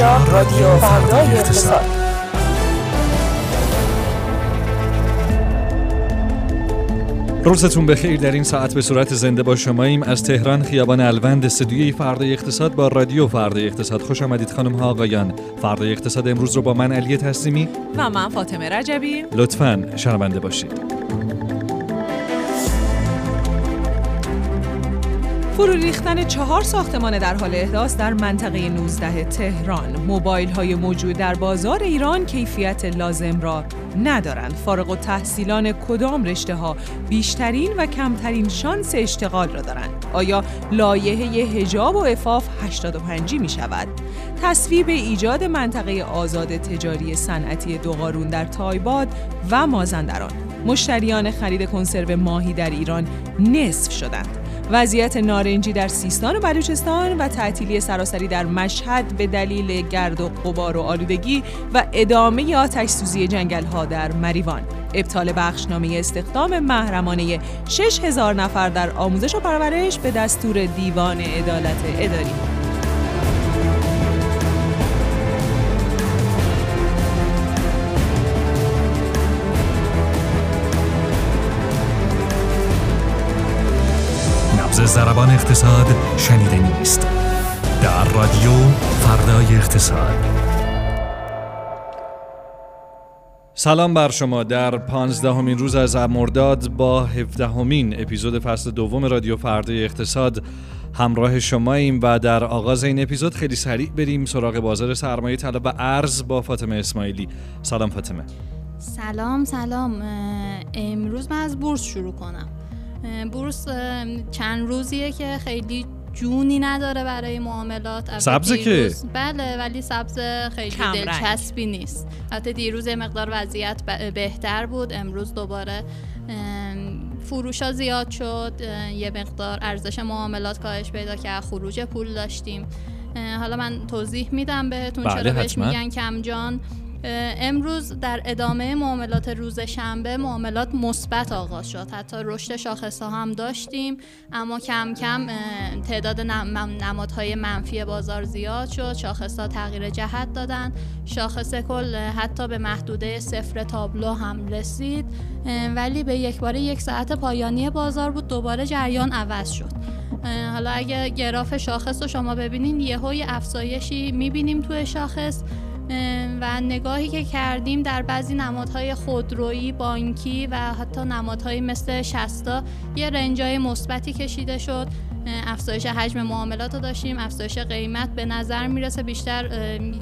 اینجا رادیو فردای اقتصاد. روزتون بخیر. در این ساعت به صورت زنده با شماییم از تهران خیابان الوند استودیوی فردای اقتصاد با رادیو فردای اقتصاد. خوش آمدید خانم ها آقایان. فردای اقتصاد امروز رو با من علی تسلیمی و من فاطمه رجبی. لطفاً شنونده باشید. فرو ریختن چهار ساختمان در حال احداث در منطقه 19 تهران. موبایل های موجود در بازار ایران کیفیت لازم را ندارند. فارغ و تحصیلان کدام رشته ها بیشترین و کمترین شانس اشتغال را دارند؟ آیا لایحه هجاب و افاف 85 می شود؟ تصویب ایجاد منطقه آزاد تجاری صنعتی دوقارون در تایباد و مازندران. مشتریان خرید کنسرو ماهی در ایران نصف شدند. وضعیت نارنجی در سیستان و بلوچستان و تعطیلی سراسری در مشهد به دلیل گرد و غبار و آلودگی و ادامه آتش سوزی جنگل ها در مریوان. ابطال بخشنامه استخدام محرمانه 6000 نفر در آموزش و پرورش به دستور دیوان عدالت اداری. زربان اقتصاد شنیده نیست. در رادیو فردای اقتصاد. سلام بر شما. در پانزدهمین روز از مرداد با هفدهمین اپیزود فصل دوم رادیو فردای اقتصاد همراه شماییم و در آغاز این اپیزود خیلی سریع بریم سراغ بازار سرمایه طلا و ارز با فاطمه اسماعیلی. سلام فاطمه. سلام سلام. امروز من از بورس شروع کنم. بورس چند روزیه که خیلی جونی نداره برای معاملات. سبزه که؟ بله ولی سبز خیلی دلچسبی نیست. حتی دیروز یه مقدار وضعیت بهتر بود. امروز دوباره فروش زیاد شد. یه مقدار ارزش معاملات کاهش پیدا کرد. خروج پول داشتیم. حالا من توضیح میدم بهتون بله چرا بهش میگن کمجان امروز در ادامه معاملات روز شنبه معاملات مثبت آغاز شد. حتی رشد شاخص ها هم داشتیم اما کم کم تعداد نمادهای منفی بازار زیاد شد. شاخص ها تغییر جهت دادن. شاخص کل حتی به محدوده صفر تابلو هم رسید. ولی به یک بار یک ساعت پایانی بازار بود دوباره جریان عوض شد. حالا اگه گراف شاخص رو شما ببینین یهوی افزایشی می‌بینیم توی شاخص. و نگاهی که کردیم در بعضی نمادهای خودرویی، بانکی و حتی نمادهایی مثل شستا یه رنجای مثبتی کشیده شد افزایش حجم معاملات رو داشتیم افزایش قیمت به نظر می‌رسه بیشتر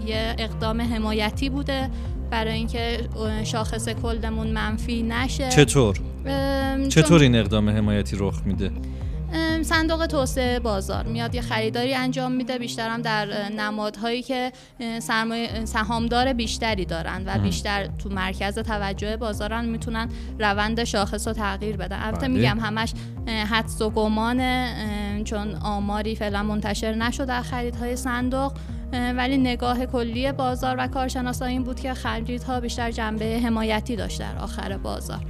یه اقدام حمایتی بوده برای اینکه شاخص کلمون منفی نشه چطور؟ چطور این اقدام حمایتی رخ میده؟ صندوق توسعه بازار میاد یه خریداری انجام میده بیشتر هم در نمادهایی که سرمایه سهامدار بیشتری دارن و بیشتر تو مرکز توجه بازارن می‌تونن روند شاخص رو تغییر بدن. البته بله. میگم همش حدس و گمانه چون آماری فعلا منتشر نشده در خریدهای صندوق ولی نگاه کلی بازار و کارشناسا این بود که خریدها بیشتر جنبه حمایتی داشت در آخر بازار.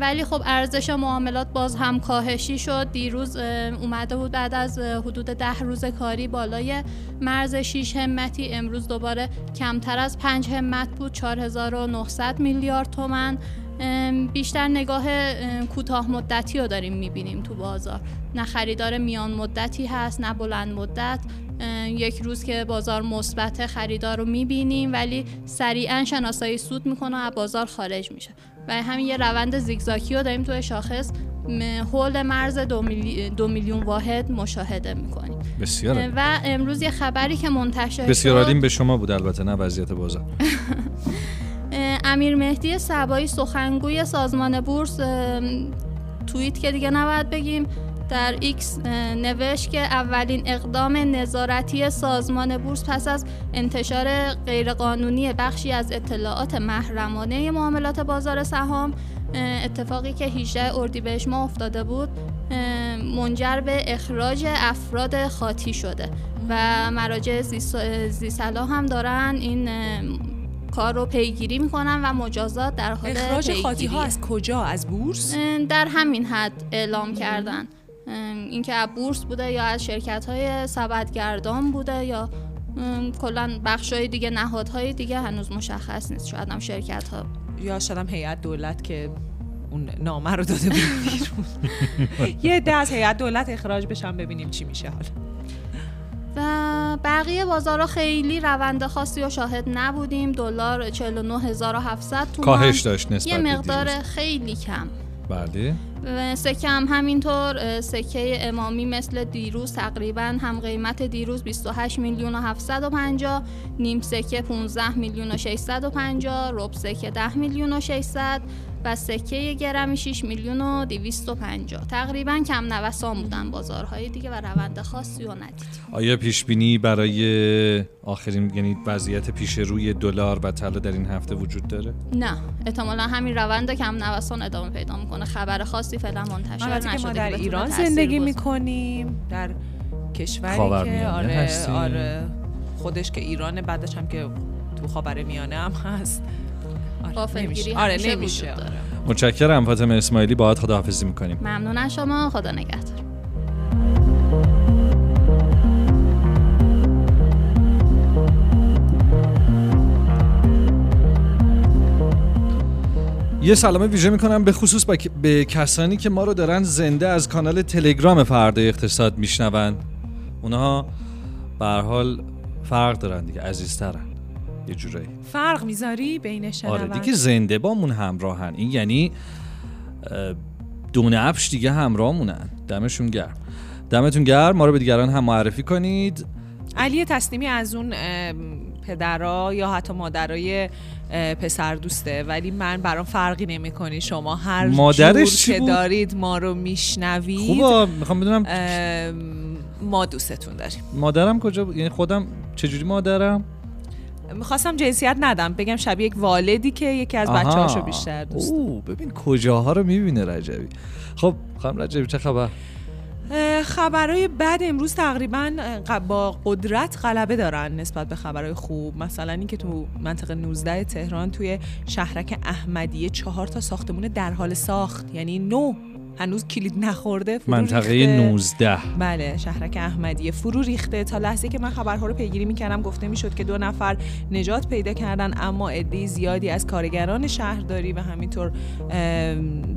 ولی خب ارزش معاملات باز هم کاهشی شد. دیروز اومده بود بعد از حدود ده روز کاری بالای مرز 6 همتی. امروز دوباره کمتر از 5 همت بود 4900 میلیارد تومن بیشتر نگاه کوتاه مدتی رو داریم می‌بینیم تو بازار. نه خریدار میان مدتی هست نه بلند مدت. یک روز که بازار مثبت خریدار رو می‌بینیم ولی سریعا شناسایی سود می‌کنه و از بازار خارج میشه. و همین یه روند زیگزاکی رو داریم توی شاخص. حول مرز دو, دو میلیون واحد مشاهده می‌کنیم. بسیار و امروز یه خبری که منتشر بسیار به شما بود البته نه وضعیت بازار. امیر مهدی سبایی سخنگوی سازمان بورس توییت که دیگه نباید بگیم. در ایکس نوشت که اولین اقدام نظارتی سازمان بورس پس از انتشار غیرقانونی بخشی از اطلاعات محرمانه معاملات بازار سهام اتفاقی که 18 اردیبهشت ماه افتاده بود منجر به اخراج افراد خاطی شده و مراجع زیسلا هم دارن این کار رو پیگیری می‌کنن و مجازات در حال اخراج خاطی ها از کجا؟ از بورس؟ در همین حد اعلام کردن. اینکه از بورس بوده یا از شرکت های سبدگردان بوده یا کلا بخشای دیگه نهادهای دیگه هنوز مشخص نیست. شاید هم شرکت ها یا شاید هم هیئت دولت که اون نامه رو داده بود بیرون. یه ده از هیئت دولت اخراج بشن ببینیم چی میشه حالا. و بقیه بازارها خیلی روند خاصی و شاهد نبودیم. دلار 49700 تومان. کاهش داشت نسبت یه به مقدار. خیلی کم. بله. سکه هم همینطور سکه امامی مثل دیروز تقریبا هم قیمت دیروز 28 میلیون و 750 نیم سکه 15 میلیون و 650 رب سکه 10 میلیون و 600 و سکه گرمی 6 میلیون و 250 تقریبا کم نوسان بودن بازارهای دیگه و روند خاصی و ندید آیا پیش بینی برای آخرین یعنی وضعیت پیش روی دلار و طلا در این هفته وجود داره؟ نه. احتمالا همین روند کم نوسان ادامه پیدا می‌کنه. خبر خاصی فعلا منتشر که نشده ما که در ایران زندگی. می‌کنیم در کشوری که آره هستیم. آره خودش که ایرانه بعدش هم که تو خاور میانه هم هست آره نمیشه آره نمیشه. متشکرم فاطمه اسماعیلی باهات خداحافظی می‌کنیم ممنون از شما خدا نگهدار یه سلام ویژه می‌کنم به خصوص با- به کسانی که ما رو دارن زنده از کانال تلگرام فردا اقتصاد میشنون. اونها به حال فرق دارن دیگه عزیزترن. یه جورایی. فرق می‌ذاری بین آره شنونده؟ دیگه زنده بامون همراهن. این یعنی دونه افش دیگه همراهمونن. دمشون گرم. دمتون گرم. ما رو به دیگران هم معرفی کنید. علی تسلیمی از اون ام، پدرا یا حتی مادرای پسر دوسته ولی من برام فرقی نمی‌کنی. شما هر مادرش جور که بود؟ دارید ما رو میشنوید. خوبه می‌خوام بدونم ما دوستتون داریم. مادرم کجا بود؟ یعنی خودم چجوری مادرم؟ می‌خواستم جنسیت ندم بگم شبیه یک والدی که یکی از. بچه هاشو بیشتر دوست. اوه ببین کجاها رو می‌بینه رجبی. خب خانم رجبی چه خبر؟ خبرهای بد امروز تقریبا با قدرت غلبه دارن نسبت به خبرهای خوب. مثلا اینکه تو منطقه 19 تهران توی شهرک احمدیه چهار تا ساختمون در حال ساخت یعنی نو هنوز کلید نخورده فرو منطقه ریخته. 19 بله شهرک احمدیه فرو ریخته. تا لحظه که من خبرها رو پیگیری می‌کردم گفته می‌شد که دو نفر نجات پیدا کردن اما عده زیادی از کارگران شهرداری و همینطور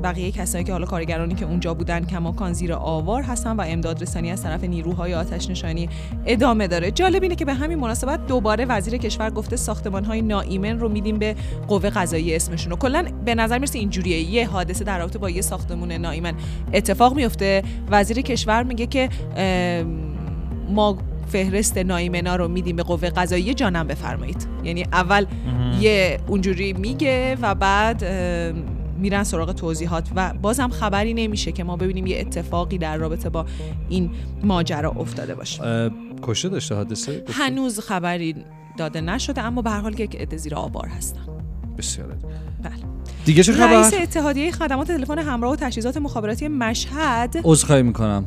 بقیه کسایی که حالا کارگرانی که اونجا بودن کماکان زیر آوار هستن و امداد رسانی از طرف نیروهای آتش نشانی ادامه داره. جالب اینه که به همین مناسبت دوباره وزیر کشور گفته ساختمان های ناایمن رو میدیم به قوه قضاییه اسمشون رو. کلا به نظر می‌رسه اینجوریه. یه حادثه در رابطه با یه ساختمون ناایمن اتفاق میفته. وزیر کشور میگه که ما فهرست نایمنا رو میدیم به قوه قضاییه جانم بفرمایید. یعنی اول یه اونجوری میگه و بعد میرن سراغ توضیحات و بازم خبری نمیشه که ما ببینیم یه اتفاقی در رابطه با این ماجرا افتاده باشه. کشته داشته حادثه؟ هنوز خبری داده نشده اما به هر حال که عده زیر آوار هستن. بسیار دیگه چه خبر؟ رئیس اتحادیه خدمات تلفن همراه و تجهیزات مخابراتی مشهد. عذرخواهی می‌کنم.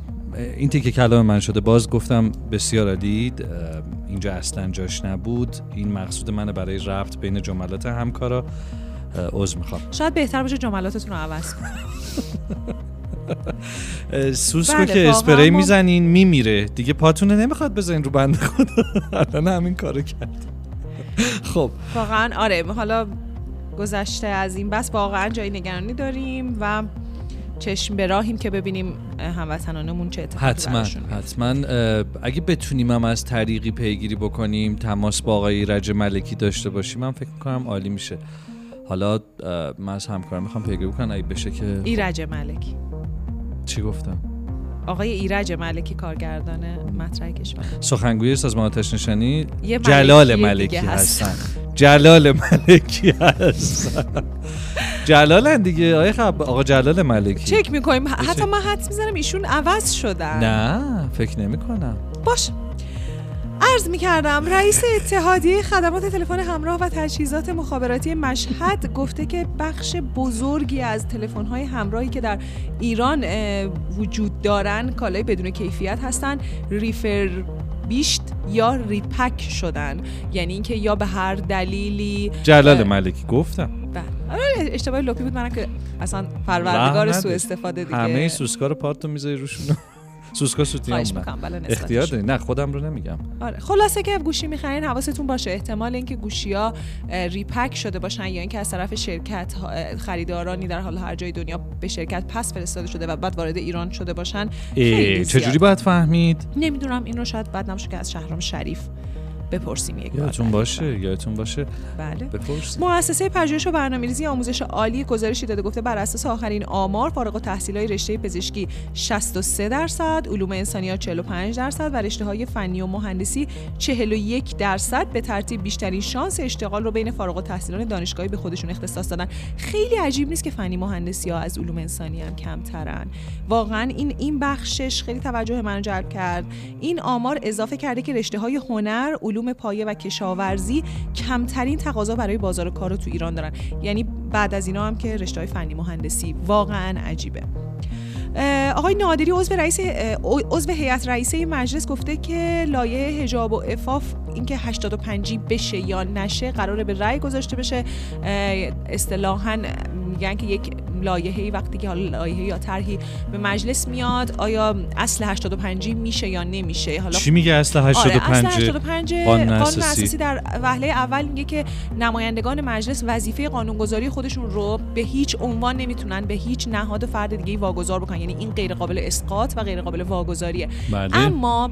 این تیکه کلام من شده. باز گفتم بسیار عالی اه، اینجا اصلا جاش نبود. این مقصود منه برای ربط بین جملات همکارا. عذر می‌خوام. شاید بهتر باشه جملاتتون رو عوض سوسکو بله، که اسپری ما- می‌زنین میمیره. دیگه پاتونه نمی‌خواد بزنین رو بنده خدا. الان همین کارو کرد. خب. واقعا آره حالا گذشته از این بس واقعا جای نگرانی داریم و چشم به راهیم که ببینیم هموطنانمون چه اتفاقی حتما. حتما. اگه بتونیم هم از طریقی پیگیری بکنیم تماس با آقای رج ملکی داشته باشیم من فکر می‌کنم عالی میشه. حالا من از همکارم می‌خوام پیگیری بکنم اگه بشه که ایرج ملکی. چی گفتم؟ آقای ایرج ملکی کارگردان مطرح کشور. سخنگوی سازمان آتش نشانی جلال ملکی. هستن. جلال ملکی هستن. جلالن دیگه. آقای خب آقا جلال ملکی. چک می‌کنیم. حتی من حدس می‌زنم ایشون عوض شدن. نه فکر نمی کنم باش. عرض می کردم رئیس اتحادیه خدمات تلفن همراه و تجهیزات مخابراتی مشهد گفته که بخش بزرگی از تلفن های همراهی که در ایران وجود دارن کالای بدون کیفیت هستن ریفر بیشت یا ریپک شدن یعنی اینکه یا به هر دلیلی جلال ملکی گفتم بله. آره، اشتباه لپی بود منم که اصلا پروردگار سو. استفاده دیگه همه سوسکا رو پارتو می‌ذاری روشون سوسکا سوتی خواهش می‌کنم نسبتش. اختیار داری نه خودم رو نمیگم. آره خلاصه که گوشی می‌خرین حواستون باشه. احتمال اینکه گوشی ها ریپک شده باشن یا اینکه از طرف شرکت خریدارانی در حال هر جای دنیا به شرکت پس فرستاده شده و بعد وارد ایران شده باشن. چجوری باید فهمید؟ نمی‌دونم این رو شاید بعد نباشه که از شهرام شریف بپرسیم یک بار یادتون باشه یادتون باشه بله بپرسید مؤسسه پژوهش و برنامه‌ریزی آموزش عالی گزارشی داده گفته بر اساس آخرین آمار فارغ التحصیلای رشته پزشکی 63 درصد، علوم انسانیات 45 درصد و رشته های فنی و مهندسی 41 درصد به ترتیب بیشترین شانس اشتغال رو بین فارغ التحصیلان دانشگاهی به خودشون اختصاص دادن. خیلی عجیب نیست که فنی مهندسی ها از علوم انسانی هم کمترن. واقعا این این بخشش خیلی توجه من جلب کرد. این آمار اضافه کرده که رشته های هنر، علوم پایه و کشاورزی کمترین تقاضا برای بازار کار رو تو ایران دارن. یعنی بعد از اینا هم که رشته فنی مهندسی واقعا عجیبه. آقای نادری عضو رئیس عضو هیئت رئیسه مجلس گفته که لایحه حجاب و عفاف اینکه 85 بشه یا نشه قراره به رأی گذاشته بشه. اصطلاحاً میگن که یک لایحه‌ای وقتی که حالا لایحه یا طرحی به مجلس میاد آیا اصل 85 میشه یا نمیشه؟ حالا چی میگه اصل آره اصل 85 85 قانون قانون اساسی. اساسی در وهله اول میگه که نمایندگان مجلس وظیفه قانونگذاری خودشون رو به هیچ عنوان نمی‌تونن به هیچ نهاد فرد دیگه واگذار بکنن. یعنی این غیر قابل اسقاط و غیر قابل واگذاریه. بله. اما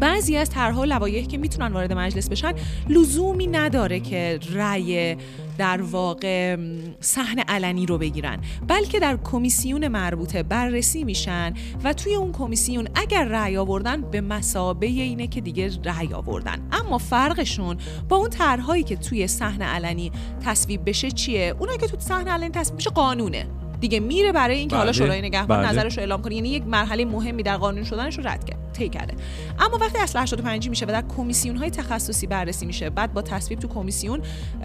بعضی از طرحها و لوایح که می‌تونن وارد مجلس بشن لزومی نداره که رأی در واقع م، صحن علنی رو بگیرن بلکه در کمیسیون مربوطه بررسی میشن و توی اون کمیسیون اگر رأی آوردن به مسابه اینه که دیگه رأی آوردن. اما فرقشون با اون طرحهایی که توی صحن علنی تصویب بشه چیه؟ اونایی که تو صحن علنی تصویب بشه قانونه. دیگه میره برای اینکه حالا بله، شورای نگهبان بله. نظرش رو اعلام کنه. یعنی یک مرحله مهمی در قانون شدنش رو رد کرد طی کرده. اما وقتی اصل 85 میشه و در کمیسیون های تخصصی بررسی میشه بعد با تصویب تو کمیسیون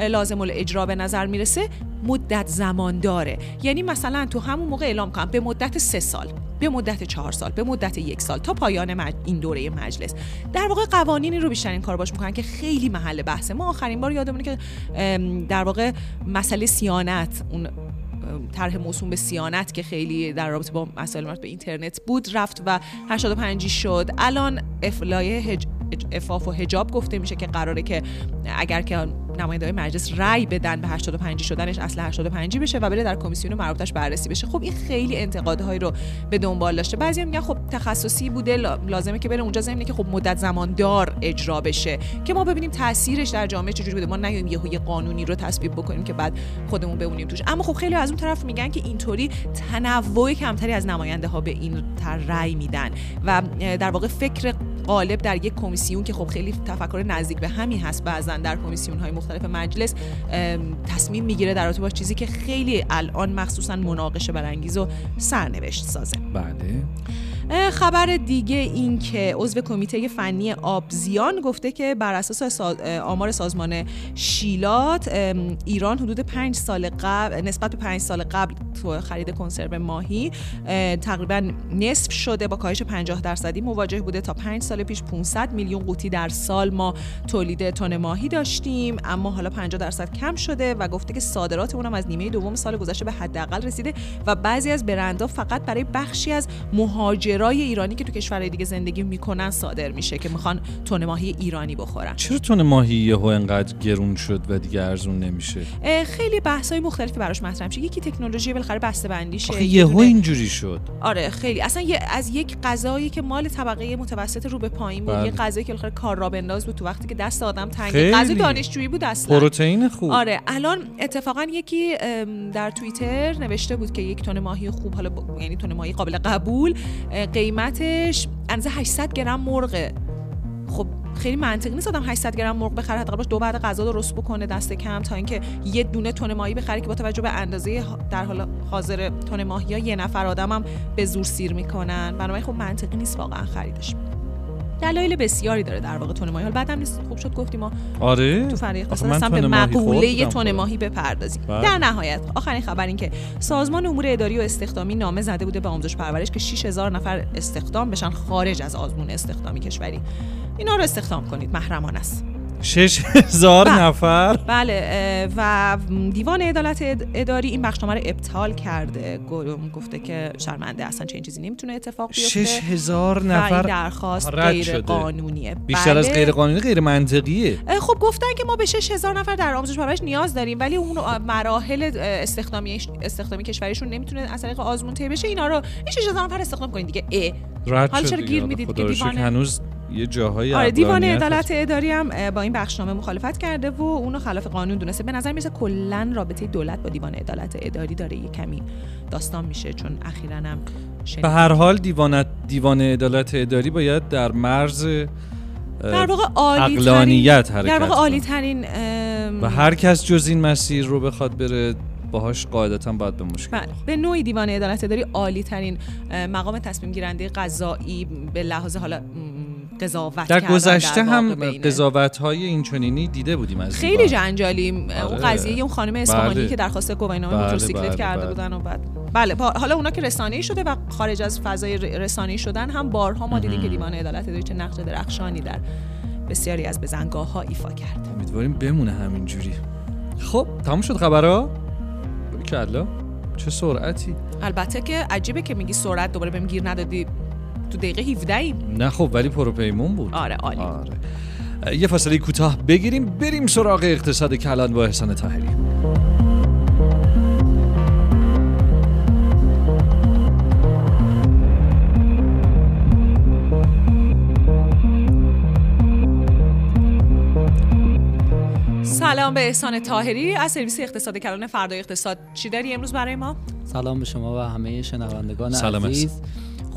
لازم الاجرا به نظر می‌رسه مدت زمان داره. یعنی مثلا تو همون موقع اعلام کنم به مدت سه سال به مدت چهار سال به مدت یک سال تا پایان مج... این دوره مجلس. در واقع قوانینی رو بیشتر این کار باش می‌کنن که خیلی محل بحثه. ما آخرین بار یادمونه که در واقع مسئله سیانت اون طرح موسوم به سیانت که خیلی در رابطه با مسائل مربوط به اینترنت بود رفت و 85 شد. الان افلایه هج... افاف و حجاب گفته میشه که قراره که اگر که نماینده های مجلس رأی بدن به 85 شدنش اصل 85 بشه و بره در کمیسیون مربوطش بررسی بشه. خب این خیلی انتقادهایی رو به دنبال داشته. بعضی میگن خب تخصصی بوده لا- لازمه که بره اونجا ضمن که خب مدت زمان دار اجرا بشه. که ما ببینیم تاثیرش در جامعه چجوری بوده. ما نیایم یه قانونی رو تصویب بکنیم که بعد خودمون بمونیم توش. اما خب خیلی از اون طرف میگن که اینطوری تنوع کمتری از نماینده ها به این تر رأی میدن. و در واقع فکر غالب در یک کمیسیون که خب خیلی تفکر نزدیک به همین هست بعضا در کمیسیون های مختلف مجلس ام، تصمیم می‌گیره در رابطه با چیزی که خیلی الان مخصوصا مناقشه برانگیز و سرنوشت سازه. بله. خبر دیگه این که عضو کمیته فنی آبزیان گفته که بر اساس آمار سازمان شیلات ایران حدود پنج سال قبل نسبت به پنج سال قبل تو خرید کنسرو ماهی اه، تقریبا نصف شده با کاهش 50 درصدی. مواجه بوده تا پنج سال پیش 500 میلیون قوطی در سال ما تولید تن ماهی داشتیم. اما حالا 50 درصد کم شده و گفته که صادرات اونم از نیمه دوم سال گذشته به حداقل رسیده و بعضی از برندها فقط برای بخشی از مهاجرای ایرانی که تو کشورهای دیگه زندگی می‌کنن صادر میشه که می‌خوان تن ماهی ایرانی بخورن. چرا تون ماهی یهو انقدر گرون شد و دیگه ارزون نمیشه؟ خیلی بحث‌های مختلفی براش مطرح میشه. یکی تکنولوژی بالاخره بسته بندیشه یهو اینجوری شد. آره خیلی. اصلا یه از یک غذایی که مال طبقه متوسط رو به پایین بود بله. یه غذایی که بالاخره کار را بنداز بود تو وقتی که دست آدم تنگ. غذای دانشجویی بود اصلا. پروتئین خوب. آره. الان اتفاقا یکی در توییتر نوشته بود که یک تن ماهی خوب حالا ب- یعنی تن ماهی قابل قبول قیمتش اندازه 800 گرم مرغه. خب خیلی منطقی نیست آدم 800 گرم مرغ بخره حداقل دو بعد غذا درست بکنه دست کم تا اینکه یه دونه تن ماهی بخره که با توجه به اندازه در حال حاضر تن ماهی ها یه نفر آدمم به زور سیر می‌کنن. بنابراین خب منطقی نیست واقعا خریدش. دلایل بسیاری داره در واقع تن ماهی. حالا بعدم نیست. خوب شد گفتیم ما. آره. تو من اصلا به مقوله خودم. ماهی بپردازیم. بله. در نهایت آخرین خبر این که سازمان امور اداری و استخدامی نامه زده بوده به آموزش پرورش که 6000 نفر استخدام بشن خارج از آزمون استخدامی کشوری. اینا رو استخدام کنید محرمانه است. شش هزار بله. نفر بله و دیوان عدالت اد- اداری این بخشنامه رو ابطال کرده گفته که شرمنده اصلا چنین چیزی نمی‌تونه اتفاق بیفته شش هزار و این نفر درخواست غیر شده. قانونیه بیشتر از بله. غیر قانونی غیر منطقیه خب گفتن که ما به 6000 نفر در آموزش پرورش نیاز داریم ولی اون مراحل استخدامی استخدامی کشوریشون نمی‌تونه از طریق آزمون طی بشه اینا رو این 6000 نفر استخدام کنین دیگه اه. رد حالا چرا. گیر می‌دید که دیوانه- هنوز یه جاهای آره دیوان عدالت. اداری هم با این بخشنامه مخالفت کرده و اونو خلاف قانون دونسته به نظر می‌رسه کلا رابطه دولت با دیوان عدالت اداری داره یه کمی داستان میشه چون اخیرا هم. به هر حال دیوان دیوان عدالت اداری باید در مرز در واقع عالی عقلانیت در واقع. عالی ترین و هر کس جز این مسیر رو بخواد بره باهاش قاعدتا باید به مشکل بله. به نوعی دیوان عدالت اداری عالی ترین مقام تصمیم گیرنده قضایی به لحاظ حالا قضاوت در گذشته هم قضاوت های این چنینی دیده بودیم از خیلی. جنجالی. اون آره. قضیه اون خانم اصفهانی بله. که درخواست گواهینامه بله، موتورسیکلت بله، کرده بله. بودن و بعد. بله حالا اونا که رسانه‌ای شده و خارج از فضای رسانه‌ای شدن هم بارها ما دیدیم که دیوان عدالت اداری چه نقش درخشانی در بسیاری از بزنگاه ها ایفا کرد. امیدواریم بمونه همینجوری. خب. تموم شد خبرها؟ کلا چه سرعتی. البته که عجیبه که میگی سرعت دوباره بهم گیر ندادی. تو دقیقه 17 ایم. نه خب ولی پروپیمون بود. آره عالی. آره. یه فاصله کوتاه بگیریم بریم سراغ اقتصاد کلان با احسان طاهری. سلام به احسان طاهری از سرویس اقتصاد کلان فردای اقتصاد. چی داری امروز برای ما؟ سلام به شما و همه شنوندگان سلام عزیز.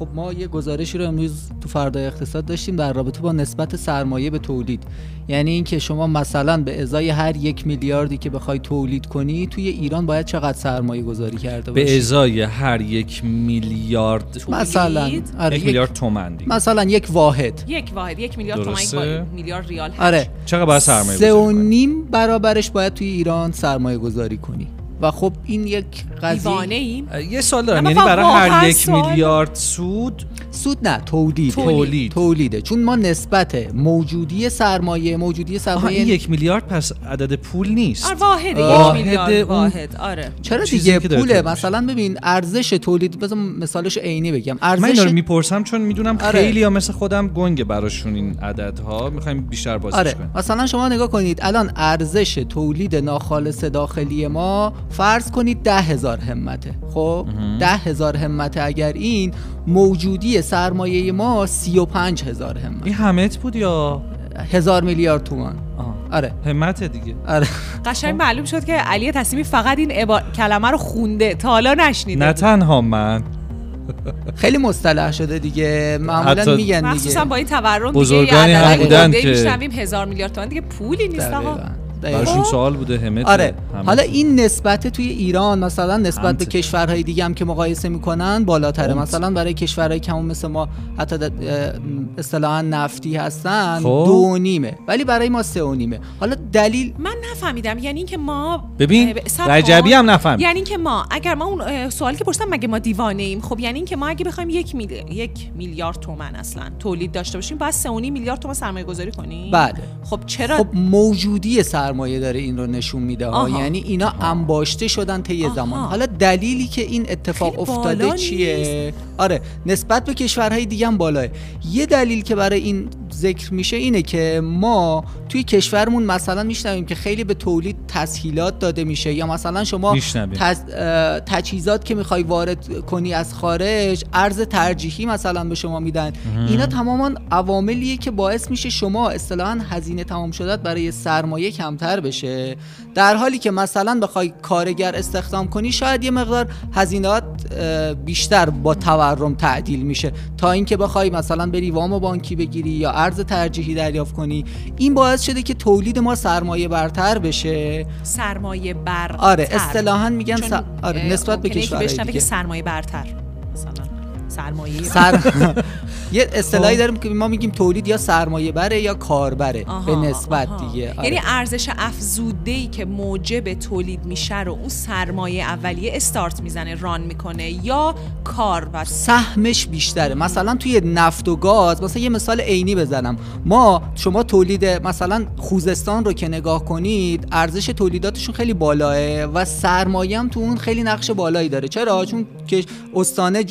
خب ما یه گزارشی رو امروز تو فردای اقتصاد داشتیم در رابطه با نسبت سرمایه به تولید. یعنی اینکه شما مثلا به ازای هر یک میلیاردی که بخوای تولید کنی توی ایران باید چقدر سرمایه گذاری کرده باشی؟ به ازای هر یک میلیارد مثلا؟ آره یک میلیارد تومن دیگه. مثلا یک واحد. یک واحد یک میلیارد با میلیارد ریال هست. آره. چقدر باید سرمایه سه و گذاری کنی؟ نیم برابرش باید توی ایران سرمایه گذاری کنی. و خب این یک قضیه یه سال دارم یعنی برای هر یک. میلیارد سود سود نه تولید. تولید. تولیده چون ما نسبت موجودی سرمایه موجودی آها سرمایه این یک میلیارد پس عدد پول نیست. آره واحد یک میلیارد اون- واحد. آره. چرا دیگه پوله. مثلا ببین ارزش تولید بذار مثالش عینی بگم. من اینا ارزش رو می‌پرسم چون می‌دونم آره. خیلی ها مثل خودم گنگه براشون این عددها. می‌خوایم بیشتر بازش آره. کنیم. مثلا شما نگاه کنید الان ارزش تولید ناخالص داخلی ما فرض کنید ده هزار همته. خب؟ ده هزار همته اگر این موجودی سرمایه ما سی و پنج هزار همت این همت بود یا؟ هزار میلیارد تومان. آره. همت دیگه. آره. قشنگ معلوم شد که علی تصمیمی فقط این عبا... کلمه رو خونده. تا حالا نشنیده نه. تنها من. خیلی مصطلح شده دیگه. معمولا حتی میگن مخصوصا دیگه با این تورم بزرگانی دیگه هم بودن که- میشنویم. هزار میلیارد تومان دیگه پولی نیست آقا. براشون سوال بوده همت آره همت. حالا این نسبت توی ایران مثلا نسبت همت. به کشورهای دیگه هم که مقایسه می‌کنن بالاتره همت. مثلا برای کشورهای کم مثل ما حتی اصطلاحا نفتی هستن خب. دو و نیمه ولی برای ما سه و نیمه حالا دلیل من نفهمیدم یعنی اینکه ما ببین رجبی. هم نفهم یعنی اینکه ما اگر ما اون سوالی که پرسیدم مگه ما دیوانه ایم خب یعنی اینکه ما اگه بخوایم یک میلی... یک میلیارد تومن اصلا تولید داشته باشیم باید 3.5 میلیارد تومن سرمایه گذاری کنیم بله خب چرا خب موجودی سرمایه داره این رو نشون میده ها. آها. یعنی اینا انباشته شدن طی آها. زمان. حالا دلیلی که این اتفاق افتاده چیه؟ آره نسبت به کشورهای دیگه هم بالاه. یه دلیل که برای این ذکر میشه اینه که ما توی کشورمون مثلا میشنویم که خیلی به تولید تسهیلات داده میشه یا مثلا شما. تز... تجهیزات که می‌خوای وارد کنی از خارج ارز ترجیحی مثلا به شما میدن. اینا تماما عواملیه که باعث میشه شما اصطلاحا هزینه تمام شدت برای سرمایه کمتر بشه. در حالی که مثلا بخوای کارگر استخدام کنی شاید یه مقدار هزینات بیشتر با تورم تعدیل میشه. تا اینکه بخوای مثلا بری وام بانکی بگیری یا ارز ترجیحی دریافت کنی این باعث شده که تولید ما سرمایه برتر بشه. سرمایه برتر. آره اصطلاحا میگن س... آره نسبت به یکی کشورهای بشنوه که دیگه. سرمایه برتر مثلا سرمایه. سر... یه اصطلاحی داریم که ما میگیم تولید یا سرمایه بره یا کاربره به نسبت آها. دیگه. آره. یعنی ارزش افزوده ای که موجب تولید میشه رو اون سرمایه اولیه استارت می‌زنه ران می‌کنه یا کار و سهمش بیشتره. مثلا توی نفت و گاز مثلا یه مثال عینی بزنم. ما شما تولید مثلا خوزستان رو که نگاه کنید ارزش تولیداتشون خیلی بالاه و سرمایه هم تو اون خیلی نقش بالایی داره. چرا؟ چون که استانه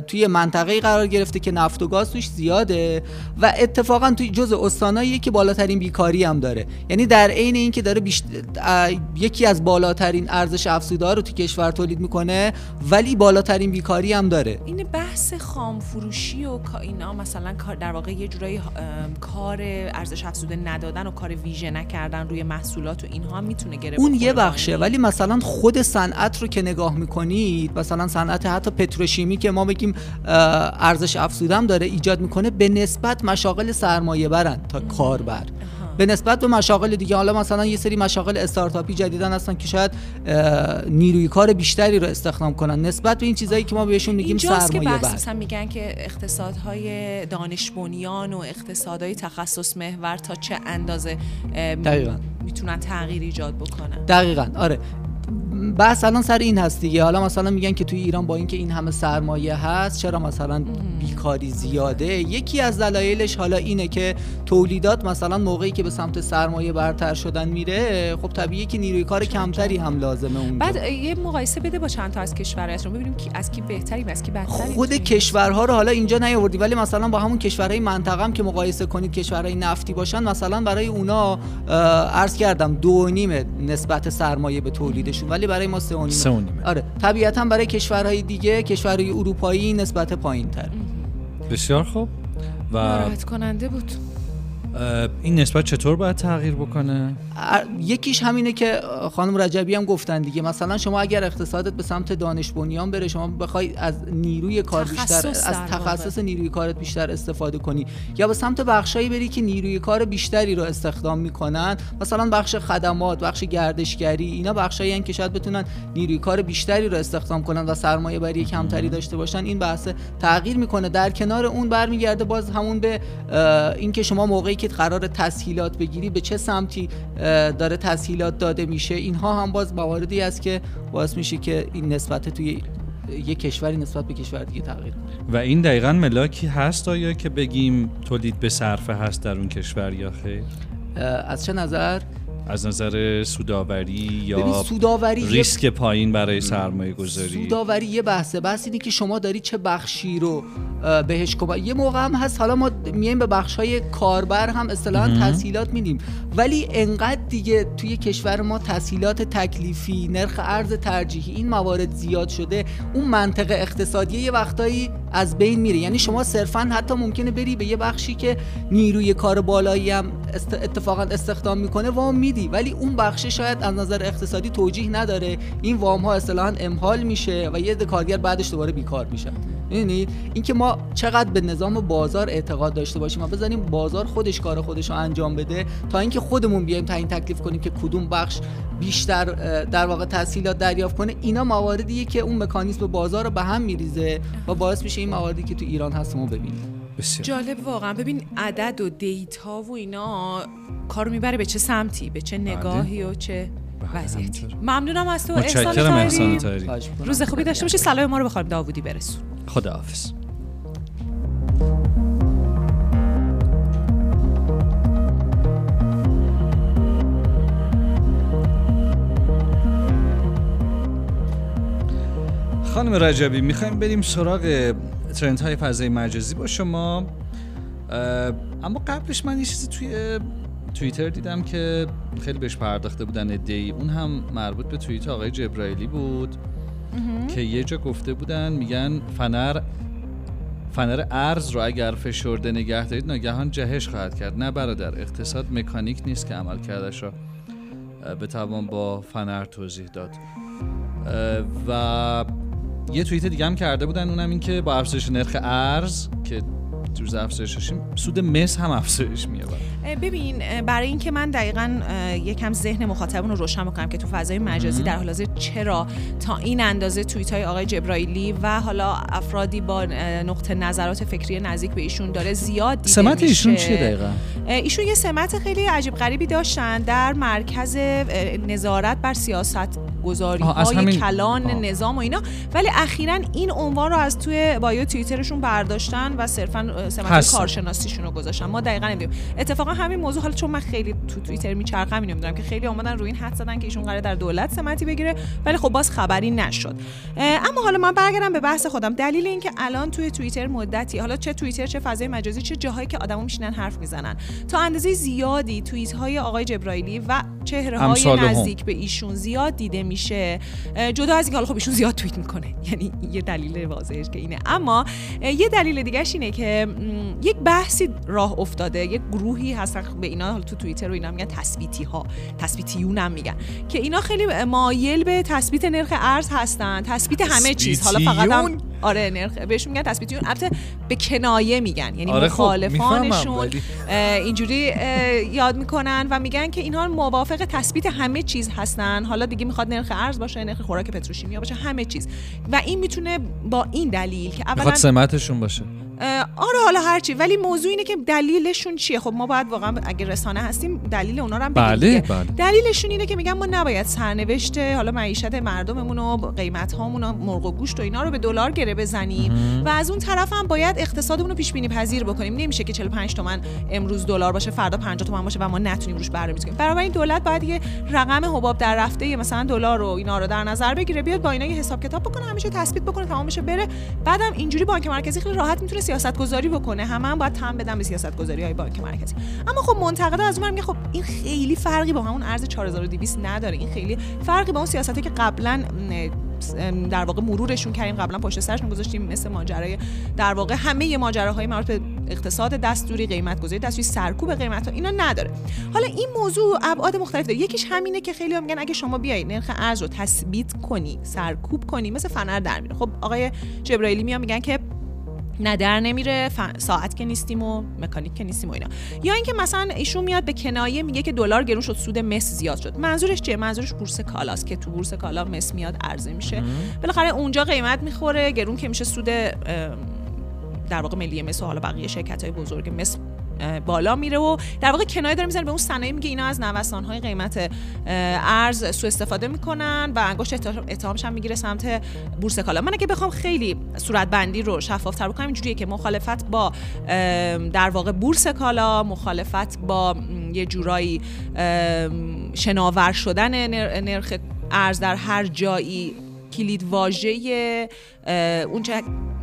توی منطقه قرار گرفته که نفت و گاز توش زیاده و اتفاقا توی جز استانایی که بالاترین بیکاری هم داره یعنی در عین اینکه داره بیشت... یکی از بالاترین ارزش افزوده رو تو کشور تولید می‌کنه ولی بالاترین بیکاری هم داره این بحث خام فروشی و اینا مثلا کار در واقع یه جورایی کار ارزش افزوده ندادن و کار ویژه نکردن روی محصولات و اینها می‌تونه گره اون یه بخشه. ولی مثلا خود صنعت رو که نگاه می‌کنید مثلا صنعت حتی پتروشیمی که ما بگیم ارزش افزوده هم داره ایجاد می‌کنه به نسبت مشاغل سرمایه برن تا کاربر. به نسبت به مشاغل دیگه حالا مثلا یه سری مشاغل استارتاپی جدیدن هستن که شاید نیروی کار بیشتری رو استخدام کنن. نسبت به این چیزایی که ما بهشون میگیم اینجاست که سرمایه بحث بر. مثلا میگن که اقتصادهای دانش بنیان و اقتصادهای تخصص محور تا چه اندازه دقیقاً. می‌تونن تغییر ایجاد بکنن. دقیقا. آره. بحث الان سر این هست دیگه. حالا مثلا میگن که توی ایران با اینکه این همه سرمایه هست چرا مثلا بیکاری زیاده؟ یکی از دلایلش حالا اینه که تولیدات مثلا موقعی که به سمت سرمایه برتر شدن میره خب طبیعیه که نیروی کار کمتری هم لازمه اونجا. بعد یه مقایسه بده با چند تا از کشورهاتون ببینیم کی از کی بهتریم از کی بدتریم خود کشورها رو حالا اینجا نیاوردی ولی مثلا با همون کشورهای منطقه هم که مقایسه کنید کشورهای نفتی باشن مثلا برای اونا عرض کردم دو و نیمه نسبت سرمایه به تولیدشون. ولی برای ما سه و نیمه. سه و نیمه. آره طبیعتا برای کشورهای دیگه کشورهای اروپایی نسبت پایین تر بسیار خوب و ناراحت کننده بود این نسبت چطور باید تغییر بکنه؟ یکیش همینه که خانم رجبی هم گفتن دیگه. مثلا شما اگر اقتصادت به سمت دانش بنیان بره شما بخوای از نیروی کار بیشتر تخصص از. تخصص نیروی کارت بیشتر استفاده کنی. یا به سمت بخشایی بری که نیروی کار بیشتری رو استخدام می‌کنن. مثلا بخش خدمات بخش گردشگری اینا بخشایی که شاید بتونن نیروی کار بیشتری رو استخدام کنن و سرمایه بری کمتری داشته باشن. این بحث تغییر می‌کنه. در کنار اون برمیگرده باز همون به اینکه شما موقعی که قرار تسهیلات بگیری به چه سمتی داره تسهیلات داده میشه. اینها هم باز مواردی است که باعث میشه که این نسبت توی یک کشوری نسبت به کشور دیگه تغییر کنه. و این دقیقا ملاکی هست آیا که بگیم تولید به صرفه هست در اون کشور یا خیر؟ از چه نظر؟ از نظر سوداوری یا سوداوری یه- ریسک پایین برای سرمایه گذاری؟ سوداوری یه بحثه. بحث اینه که شما داری چه بخشی رو بهش کمک یه موقع هم هست حالا ما میایم به بخش های کاربر هم اصطلاحا تسهیلات میدیم. ولی انقدر دیگه توی کشور ما تسهیلات تکلیفی نرخ ارز ترجیحی این موارد زیاد شده اون منطق اقتصادی یه وقتایی از بین میره. یعنی شما صرفا حتی ممکنه بری به یه بخشی که نیروی کار بالایی هم اتفاقا استخدام می‌کنه وام میدی ولی اون بخشه شاید از نظر اقتصادی توجیه نداره. این وام ها اصطلاحا امحال میشه و یه کارگر بعدش دوباره بیکار میشن. می‌دونید اینکه ما چقدر به نظام بازار اعتقاد داشته باشیم و بزنیم بازار خودش کار خودش رو انجام بده تا اینکه خودمون بیایم تعیین تکلیف کنیم که کدوم بخش بیشتر در واقع تسهیلات دریافت کنه اینا مواردیه که اون مکانیزم بازار رو به هم میریزه و باعث میشه این مواردی که تو ایران هست ما ببینیم. بسیار. جالب واقعا. ببین عدد و دیتا و اینا کارو می‌بره به چه سمتی به چه نگاهی و چه بله، وضعیتی. ممنونم از تو. احسان می‌کنم. روز خوبی داشته باشی. سلام ما رو به خانم داوودی برسون. خداحافظ. خانم رجبی می‌خوایم بریم سراغ ترند های فضای مجازی با شما. اما قبلش من یه چیزی توی توییتر دیدم که خیلی بهش پرداخته بودن ادهی اون هم مربوط به توییت آقای جبرائیلی بود. که یه جا گفته بودن میگن فنر فنر ارز رو اگر فشرده نگه دارید ناگهان جهش خواهد کرد. نه برادر اقتصاد مکانیک نیست که عمل کردش را اه، بتوان با فنر توضیح داد. و یه توییت دیگه هم کرده بودن اونم این که با افزایش نرخ ارز که افزایش داشتیم سود مس هم افزایش میاد ببین برای اینکه من دقیقا یکم ذهن مخاطبون رو روشن بکنم که تو فضای مجازی در حال حاضر چرا تا این اندازه توییت های آقای جبرائیلی و حالا افرادی با نقطه نظرات فکری نزدیک به ایشون داره زیاد دیده سمت میشه. ایشون چیه دقیقا؟ ایشون یه سمت خیلی عجیب غریبی داشتن در مرکز نظارت بر سیاست گذاری های همین... کلان آه. نظام و اینا. ولی اخیرا این عنوان رو از توی بایو توییترشون برداشتن و صرفا سمت کارشناسیشون رو گذاشتن. ما دقیقا نمی‌دونیم. اتفاقا همین موضوع حالا چون من خیلی تو توییتر میچرخم اینو می‌دونم که خیلی اومدن روی این حد زدن که ایشون قرار در دولت سمتی بگیره ولی خب باز خبری نشد. اما حالا من برگردم به بحث خودم. دلیل اینکه الان توی توییتر مدتی حالا چه توییتر چه فضای مجازی چه جاهایی که آدما میشینن حرف می‌زنن. تا اندازه زیادی توییت های آقای جبرائیلی و چهره های نزدیک به ایشون زیاد دیده میشه. جدا از اینکه حالا خب ایشون زیاد توییت می‌کنه. یعنی یه دلیل واضحش که اینه. اما یه دلیل دیگه اینه که یک بحثی راه افتاده. یک گروهی هستن به اینا حالا تو توییتر رو اینا میگن تثبیتی ها تثبیتیون هم میگن. که اینا خیلی مایل به تثبیت نرخ ارز هستن. تثبیت همه چیز. حالا فقط هم آره نرخ بهشون میگن تثبیتیون البته به کنایه میگن. یعنی آره مخالفانشون خب اینجوری یاد می‌کنن و میگن که اینها موافق تثبیت همه چیز هستن. حالا دیگه می‌خواد نرخ ارز باشه نرخ خوراک پتروشیمیا باشه همه چیز. و این می‌تونه با این دلیل که اولا سمتشون باشه. آره حالا هرچی. ولی موضوع اینه که دلیلشون چیه؟ خب ما باید واقعا اگه رسانه هستیم دلیل اونا رو هم بله, بله. دلیلشون اینه که میگن ما نباید سرنوشت حالا معیشت مردممون و قیمت هامون و مرغ و گوشت و اینا رو به دلار گره بزنیم. و از اون طرف هم باید اقتصادمون رو پیش بینی پذیر بکنیم. نمیشه که 45 تومن امروز دلار باشه فردا 50 تومن باشه و ما نتونیم روش برنامه‌ریزی کنیم. برای این دولت باید یه رقم حباب در رفته مثلا دلار رو اینا رو در نظر بگیره بیاد با اینا یه حساب کتاب بکنه همیشه تثبیت بکنه تمام بشه بره. بعدم اینجوری بانک مرکزی خیلی راحت می‌تونه سیاست گذاری بکنه. همه هم باید تم بدن به سیاست گذاری های بانک مرکزی. اما خب منتقدا از اون میگه خب این خیلی فرقی با همون ارز 4200 نداره. این خیلی فرقی با اون سیاستی که قبلا در واقع مرورشون کردیم. قبلا پشت سرشون گذاشتیم مثل ماجرای در واقع همه ماجراهای مربوط به اقتصاد دستوری قیمت گذاری دستوری سرکوب قیمت ها اینا نداره. حالا این موضوع ابعاد مختلف داره. یکیش همینه که خیلی میگن اگه شما بیای نرخ ارز رو تثبیت کنی سرکوب کنی مثل فنر در میره. خب آقای جبرائیلی میان میگن که نه در نمیره ساعت که نیستیم و مکانیک که نیستیم و اینا. یا اینکه مثلا ایشون میاد به کنایه میگه که دلار گرون شد سود مس زیاد شد. منظورش چیه؟ منظورش بورس کالاست که تو بورس کالا مس میاد عرضه میشه. بالاخره اونجا قیمت می‌خوره گرون که میشه سود در واقع ملی مس و حالا بقیه شرکت های بزرگ مس بالا میره و در واقع کنایه داره می‌زنه به اون صنایع میگه اینا از نوسان های قیمت ارز سوء استفاده می‌کنن و انگشت اتهامش هم می‌گیره سمت بورس کالا. من اگه بخوام خیلی صورت بندی رو شفاف تر بکنم اینجوریه که مخالفت با در واقع بورس کالا مخالفت با یه جورایی شناور شدن نرخ ارز در هر جایی کلید واژه اون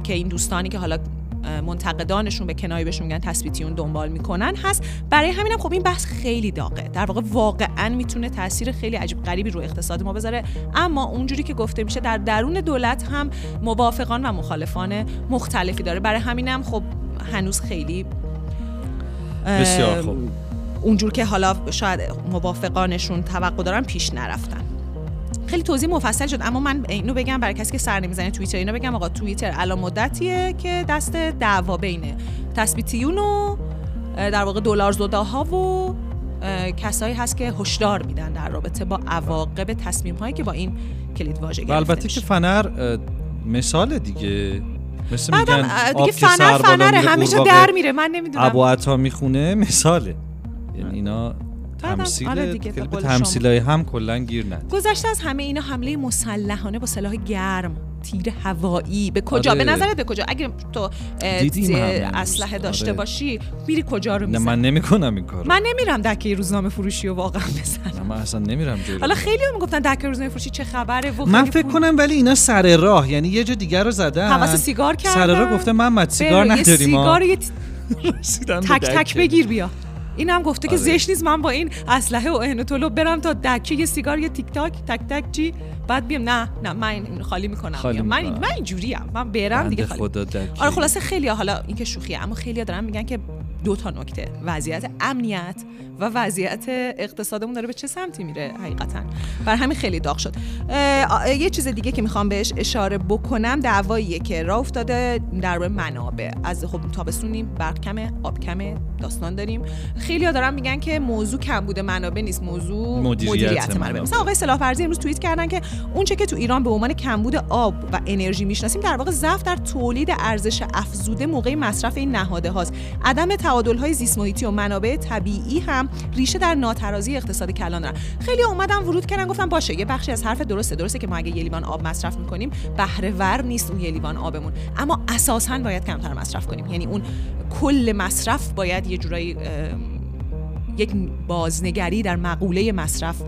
که این دوستانی که حالا منتقدانشون به کنایه بهشون میگن تثبیتیون دنبال می‌کنن هست. برای همینم خب این بحث خیلی داغه. در واقع واقعا می‌تونه تاثیر خیلی عجیب غریبی رو اقتصاد ما بذاره. اما اونجوری که گفته میشه در درون دولت هم موافقان و مخالفان مختلفی داره. برای همینم خب هنوز خیلی بسیار خوب. اونجور که حالا شاید موافقانشون توقع دارن پیش نرفتن. خیلی توضیح مفصل شد اما من اینو بگم برای کسی که سر نمی‌زنه توییتر اینو بگم آقا توییتر الان مدتیه که دست دعوا بینه تثبیتیون و در واقع دلار زداها و کسایی هست که هشدار میدن در رابطه با عواقب تصمیم هایی که با این کلید واژه گرفته البته که فنر مثال دیگه. مثل میگن دیگه فنر فنر همیشه در میره. من نمی‌دونم. ابو عطا می‌خونه مثاله. یعنی اینا تمثیل آره تمثیلای هم کلا گیر ند گذشته از همه اینا حمله مسلحانه با سلاح گرم تیر هوایی. به کجا؟ آره. به نظرت به کجا؟ اگه تو اسلحه داشته آره. باشی میری کجا رو می‌زنی؟ من نمی‌کنم این کارو. من نمیرم دکه روزنامه فروشی رو واقعا بزنم. من اصلا نمیرم حالا خیلی هم می‌گفتن دکه روزنامه فروشی چه خبره من فکر کنم ولی اینا سر راه یعنی یه جا دیگر رو زدن. حواس سیگار کردن سر راه گفته محمد سیگار نداریم سیگار یه تک تک بگیر بیا. این هم گفته که آره. زشت نیست من با این اسلحه و اهنتولو برم تا دکه یه سیگار یه تیک تاک تک تک چی؟ بعد بیم نه نه من خالی می‌کنم. خالی من من اینجوری ام من برم دیگه خالی. خدا آره خلاصه خیلی حالا این که شوخیه اما خیلی دارن میگن که دو تا نکته. وضعیت امنیت و وضعیت اقتصادمون داره به چه سمتی میره حقیقتا. بر همین خیلی داغ شد. یه چیز دیگه که می‌خوام بهش اشاره بکنم دعواییه که راه افتاده در منابع. از خب تابستونیم برق کمه آب کمه داستان داریم. خیلی ها دارن میگن که موضوع کم بوده منابع نیست موضوع مدیریت, منابع. مثلا آقای سلاح فرزی امروز توییت کردن که اون چه که تو ایران به عنوان کمبود آب و انرژی می‌شناسیم در واقع ضعف در تولید ارزش افزوده موقع مصرف این نهاده هاست عدم تعادل های زیست محیطی و منابع طبیعی هم ریشه در ناترازی اقتصاد کلان دارن. خیلی اومدن ورود کردن گفتن باشه یه بخشی از حرف درسته. درسته که ما اگه یه لیوان آب مصرف می‌کنیم بهره ور نیست اون یه لیوان آبمون. اما اساسا باید کمتر مصرف کنیم. یعنی اون کل مصرف باید یه جورایی یک بازنگری در مقوله مصرف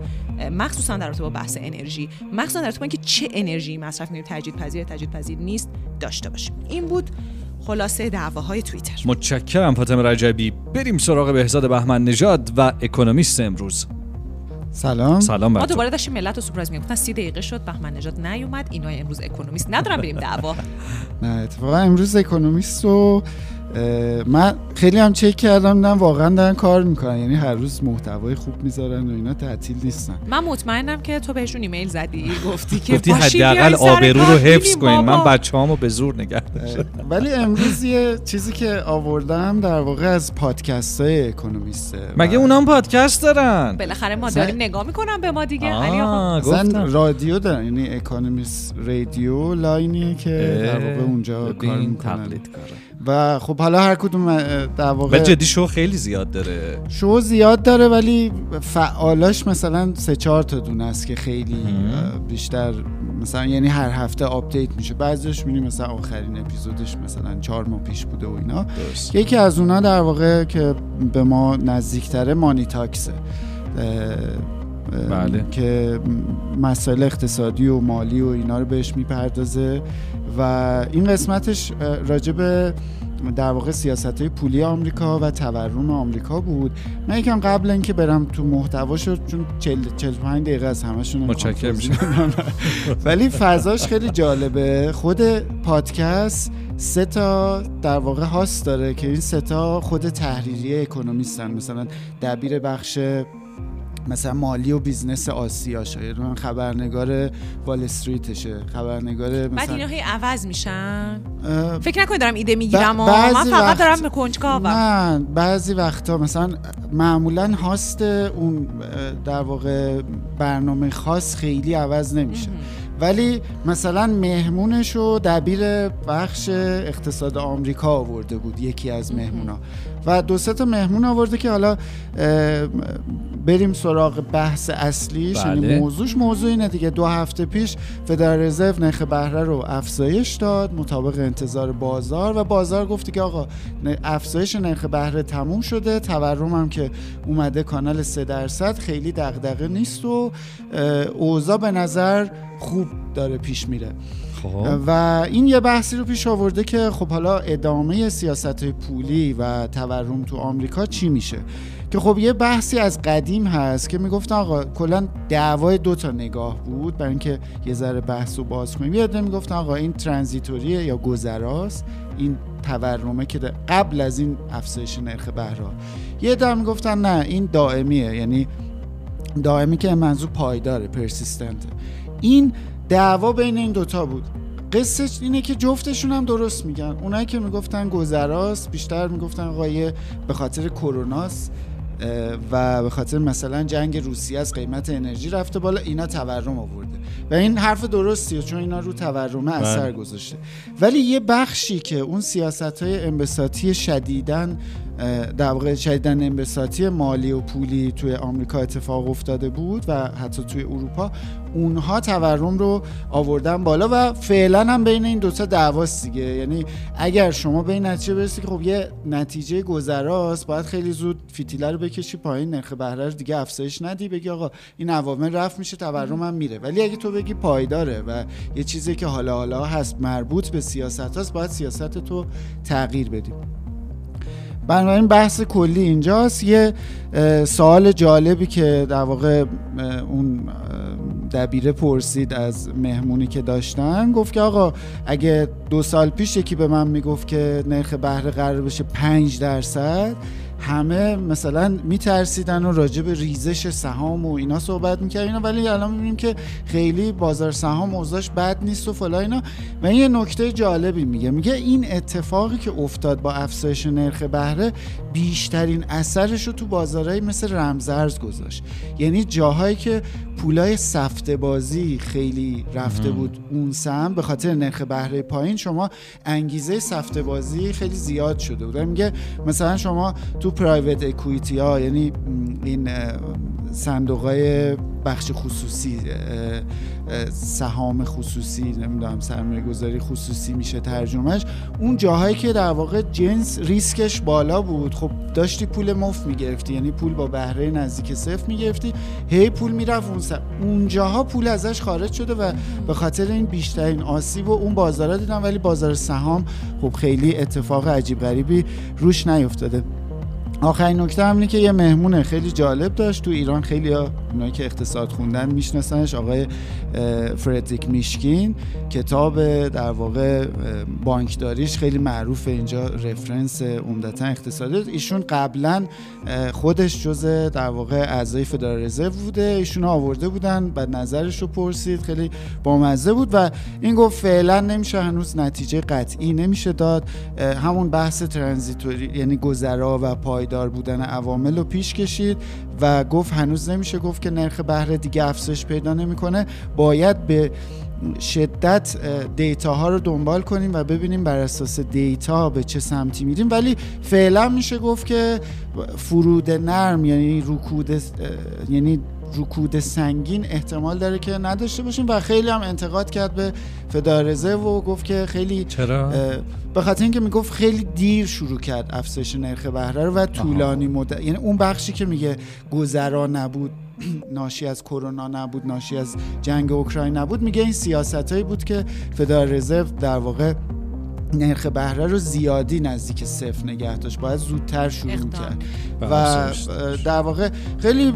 مخصوصا در رابطه با بحث انرژی. مخصوصا در رابطه اینکه چه انرژی مصرف می‌کنیم تجدید پذیر تجدید نیست داشته باشیم. این بود خلاصه دعواهای توییتر. متشکرم فاطمه رجبی. بریم سراغ بهزاد بهمن نژاد و اکونومیست امروز. سلام. سلام ما دوباره داشتیم ملت رو سورپرایز می‌گفتن سی دقیقه شد بهمن نژاد نیومد. اینا امروز اکونومیست. ندارم بریم دعوا. نه اتفاقا امروز اکونومیست رو من خیلی هم چک کردم دیدم واقعا دارن کار می‌کنن. یعنی هر روز محتوای خوب می‌ذارن و اینا تعطیل نیستن. من مطمئنم که تو بهشون ایمیل زدی گفتی که گفتی حداقل آبرو رو حفظ کنین من بچه‌هامو به زور نگه ولی امروز یه چیزی که آوردم در واقع از پادکست های اکونومیسته مگه اونام پادکست دارن؟ بالاخره ما داریم نگاه می‌کنم به ما دیگه خب رادیو دارن یعنی اکونومیست رادیو لاینیه که در واقع اونجا کار می‌کنن. و خب حالا هر کدوم در واقع جدی شو خیلی زیاد داره. شو زیاد داره ولی فعالاش مثلا سه چهار تا دونه است که خیلی بیشتر مثلا یعنی هر هفته update میشه. بعضیش می‌بینی مثلا آخرین اپیزودش مثلا چهار ماه پیش بوده و اینا. یکی از اونا در واقع که به ما نزدیکتره Money Talks ه. بله. که مسائل اقتصادی و مالی و اینا رو بهش می‌پردازه. و این قسمتش راجب در واقع سیاست های پولی آمریکا و تورم آمریکا بود. من یکم قبل اینکه برم تو محتوا شد چون 45 دقیقه از همشون متشکرم. ولی فضاش خیلی جالبه. خود پادکست سه تا در واقع هاست داره که این سه تا خود تحریری اکونومیستن. مثلا دبیر بخش مثلا مالی و business آسیا شاید من خبرنگار Wall Street شه. خبرنگار مثلا بعد اینا هی عوض میشن؟ فکر نکنید دارم ایده می‌گیرم من فقط وقت... دارم به کنجکاوم. نه بعضی وقتا مثلا معمولا host اون در واقع برنامه خاص خیلی عوض نمیشه. ولی مثلا مهمونش رو دبیر بخش اقتصاد آمریکا آورده بود یکی از مهمونا. و دو سه تا مهمون آورده که حالا بریم سراغ بحث اصلیش یعنی بله. موضوعش موضوع اینه دیگه دو هفته پیش فدرال رزرو نرخ بهره رو افزایش داد مطابق انتظار بازار و بازار گفت که آقا افزایش نرخ بهره تموم شده تورم هم که اومده کانال 3 درصد خیلی دغدغه نیست و اوضاع به نظر خوب داره پیش میره خب. و این یه بحثی رو پیش آورده که خب حالا ادامه سیاست های پولی و تورم تو آمریکا چی میشه که خب یه بحثی از قدیم هست که می‌گفتن آقا کلا دعوای دو تا نگاه بود برای اینکه یه ذره بحث رو باز کنیم. یه می‌گفتن آقا این ترانزیتوریه یا گذراست؟ این تورمه که قبل از این افزایش نرخ بهره. یه عده می‌گفتن نه این دائمیه. یعنی دائمی که منظور پایداره پرسیستنته. این دعوا بین این دوتا بود. قصه اینه که جفتشون هم درست میگن. اونایی که می‌گفتن گذراست بیشتر می‌گفتن آقای به خاطر کروناست و به خاطر مثلا جنگ روسیه از قیمت انرژی رفته بالا اینا تورم آورده و این حرف درستیه چون اینا رو تورم اثر بله. گذاشته ولی یه بخشی که اون سیاست های انبساطی شدیدن در واقع شدیدن انبساطی مالی و پولی توی آمریکا اتفاق افتاده بود و حتی توی اروپا اونها تورم رو آوردن بالا و فعلا هم بین این دوتا دعواست دیگه. یعنی اگر شما به این نتیجه برسی که خب یه نتیجه گذراست باید خیلی زود فیتیله رو بکشی پایین. نرخ بهره دیگه افزایش ندی بگی آقا این عوامل رفت میشه تورم هم میره. ولی اگه تو بگی پایداره و یه چیزی که حالا حالا هست مربوط به سیاست هست باید سیاست تو تغییر بدی. بنابراین بحث کلی اینجاست. یه سوال جالبی که در واقع اون دبیره پرسید از مهمونی که داشتن گفت که آقا اگه دو سال پیش یکی به من می‌گفت که نرخ بهره قرار بشه 5 درصد همه مثلا میترسیدن و راجع به ریزش سهام و اینا صحبت می‌کردن ولی الان می‌بینیم که خیلی بازار سهام اوضاعش بد نیست و فلا اینا. و این یه نکته جالبی میگه. میگه این اتفاقی که افتاد با افزایش نرخ بهره بیشترین اثرش رو تو بازارهایی مثل رمزرز گذاشت. یعنی جاهایی که پولای سفته بازی خیلی رفته بود اون سم به خاطر نرخ بهره پایین شما انگیزه سفته بازی خیلی زیاد شده بود. میگه مثلا شما تو پرایوت اکویتی ها یعنی این صندوق های بخش خصوصی سهام خصوصی نمی‌دونم سرمایه گذاری خصوصی میشه ترجمهش. اون جاهایی که در واقع جنس ریسکش بالا بود. خب داشتی پول مفت می‌گرفتی یعنی پول با بهره نزدیک صفر می‌گرفتی. هی پول می‌رفت اون سر. اونجاها پول ازش خارج شده و به خاطر این بیشترین آسیب و اون بازارا دیدن ولی بازار سهام خب خیلی اتفاق عجیب غریبی روش نیفتاده آخرین نکته هم اینه که یه مهمون خیلی جالب داشت تو ایران خیلی اونایی که اقتصاد خوندن میشناسنش آقای فردریک میشکین کتاب در واقع بانکداریش خیلی معروف اینجا رفرنس عمدتا اقتصادی. ایشون قبلا خودش جز در واقع اعضای فدرال رزرو بوده. ایشون آورده بودن و نظرش رو پرسید. خیلی بامزه بود و این گفت فعلا نمیشه هنوز نتیجه قطعی نمیشه داد. همون بحث ترانزیتوری یعنی گذرا و پایدار بودن عوامل رو پیش کشید و گفت هنوز نمیشه گفت که نرخ بهره دیگه افزایش پیدا نمی‌کنه. باید به شدت دیتا ها رو دنبال کنیم و ببینیم بر اساس دیتا به چه سمتی میریم. ولی فعلا میشه گفت که فرود نرم یعنی رکود یعنی رکود سنگین احتمال داره که نداشته باشیم و خیلی هم انتقاد کرد به فدارزه و گفت که خیلی چرا؟ به خاطر اینکه می‌گفت خیلی دیر شروع کرد افزایش نرخ بهره و طولانی مدت یعنی اون بخشی که میگه گذرا نبود ناشی از کرونا نبود ناشی از جنگ اوکراین نبود میگه این سیاست هایی بود که فدرال رزرو در واقع نرخ بهره رو زیادی نزدیک صفر نگه داشت. باید زودتر شروع کرد. و در واقع خیلی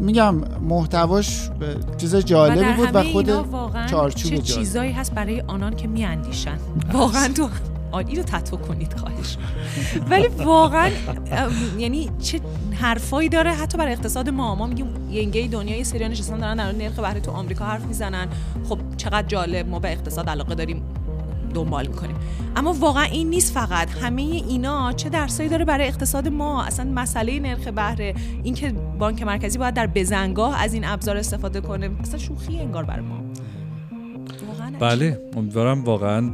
میگم محتواش چیز جالبی بود و خود چارچوب چه چیزایی هست برای آنان که میاندیشن؟ واقعا تو عالی رو تطو کنید خواهش. ولی واقعا یعنی چه حرفایی داره؟ حتی برای اقتصاد ما ما میگیم ینگی دنیا یه سری نشستن دارن در نرخ بهره تو آمریکا حرف می‌زنن. خب چقدر جالب ما به اقتصاد علاقه داریم. دنبال می‌کنیم. اما واقعا این نیست فقط. همه اینا چه درسایی داره برای اقتصاد ما؟ اصلا مسئله نرخ بهره اینکه بانک مرکزی باید در بزنگاه از این ابزار استفاده کنه. اصلا شوخی انگار برای ما. بله امیدوارم واقعا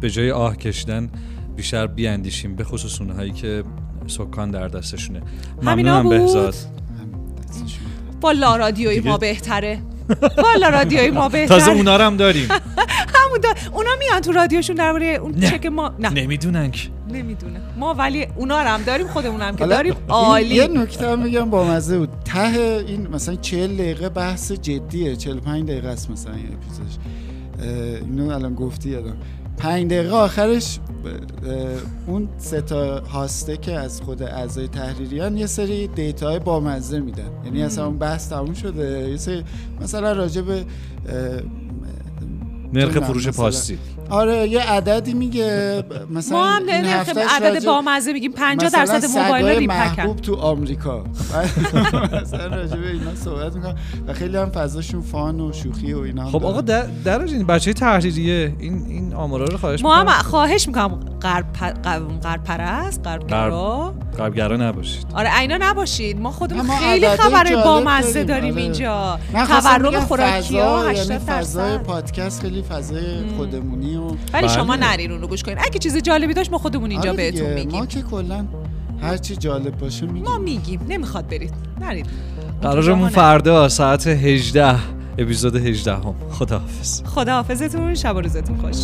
به جای آه کشیدن بیشتر بیاندیشیم به خصوص اونهایی که سکان در دستشونه. ممنونم بهزاد. والا رادیوی ما بهتره. والا رادیوی ما بهتره. تازه اونا هم داریم. همون دا... اونا میان تو رادیوشون درباره اون نه. چک ما نه. نمی‌دونن که. نمی‌دونه. ما ولی اونا رو هم داریم خودمون هم که داریم. عالی. یه نکته هم میگم با مزه بود. ته این مثلا 40 دقیقه بحث جدیه. 45 دقیقه است مثلا این اپیزودش. اینو الان گفتی الان پنج دقیقه آخرش اون سه تا هاسته که از خود اعضای تحریریان یه سری دیتاهای بامزه میدن. یعنی اصلا اون بحث تموم شده. یه سری مثلا راجع به نرخ فروش پاستی آره یه عددی میگه مثلا ما هم نرخ عدد بامزه میگیم 50 درصد موبایل ریپکن محبوب تو آمریکا. مثلا راجع به اینا صحبت می‌کنن و خیلی هم فضاشون فان و شوخی و اینا خب آقا در درج این بچه تحریریه. این این آمارا رو خواهش ما هم خواهش می‌کنم. غرب غرب پرست غرب گرا غرب گرا نباشید. آره اینا نباشید. ما خودمون خیلی خبر بامزه داریم. آره. اینجا. تورم خوراکی ها 80 یعنی فضای درصد. پادکست خیلی فضای خودمونی و ولی شما بله. نرین اون رو گوش کنین. اگه چیز جالبی داشت ما خودمون اینجا آره بهتون میگیم. ما که کلا هر چی جالب باشه میگیم. ما میگیم. نمی‌خواد برید. نرید قرارمون فردا ساعت 18 اپیزود 18 هم خداحافظ. خداحافظتون. شب و روزتون خوش.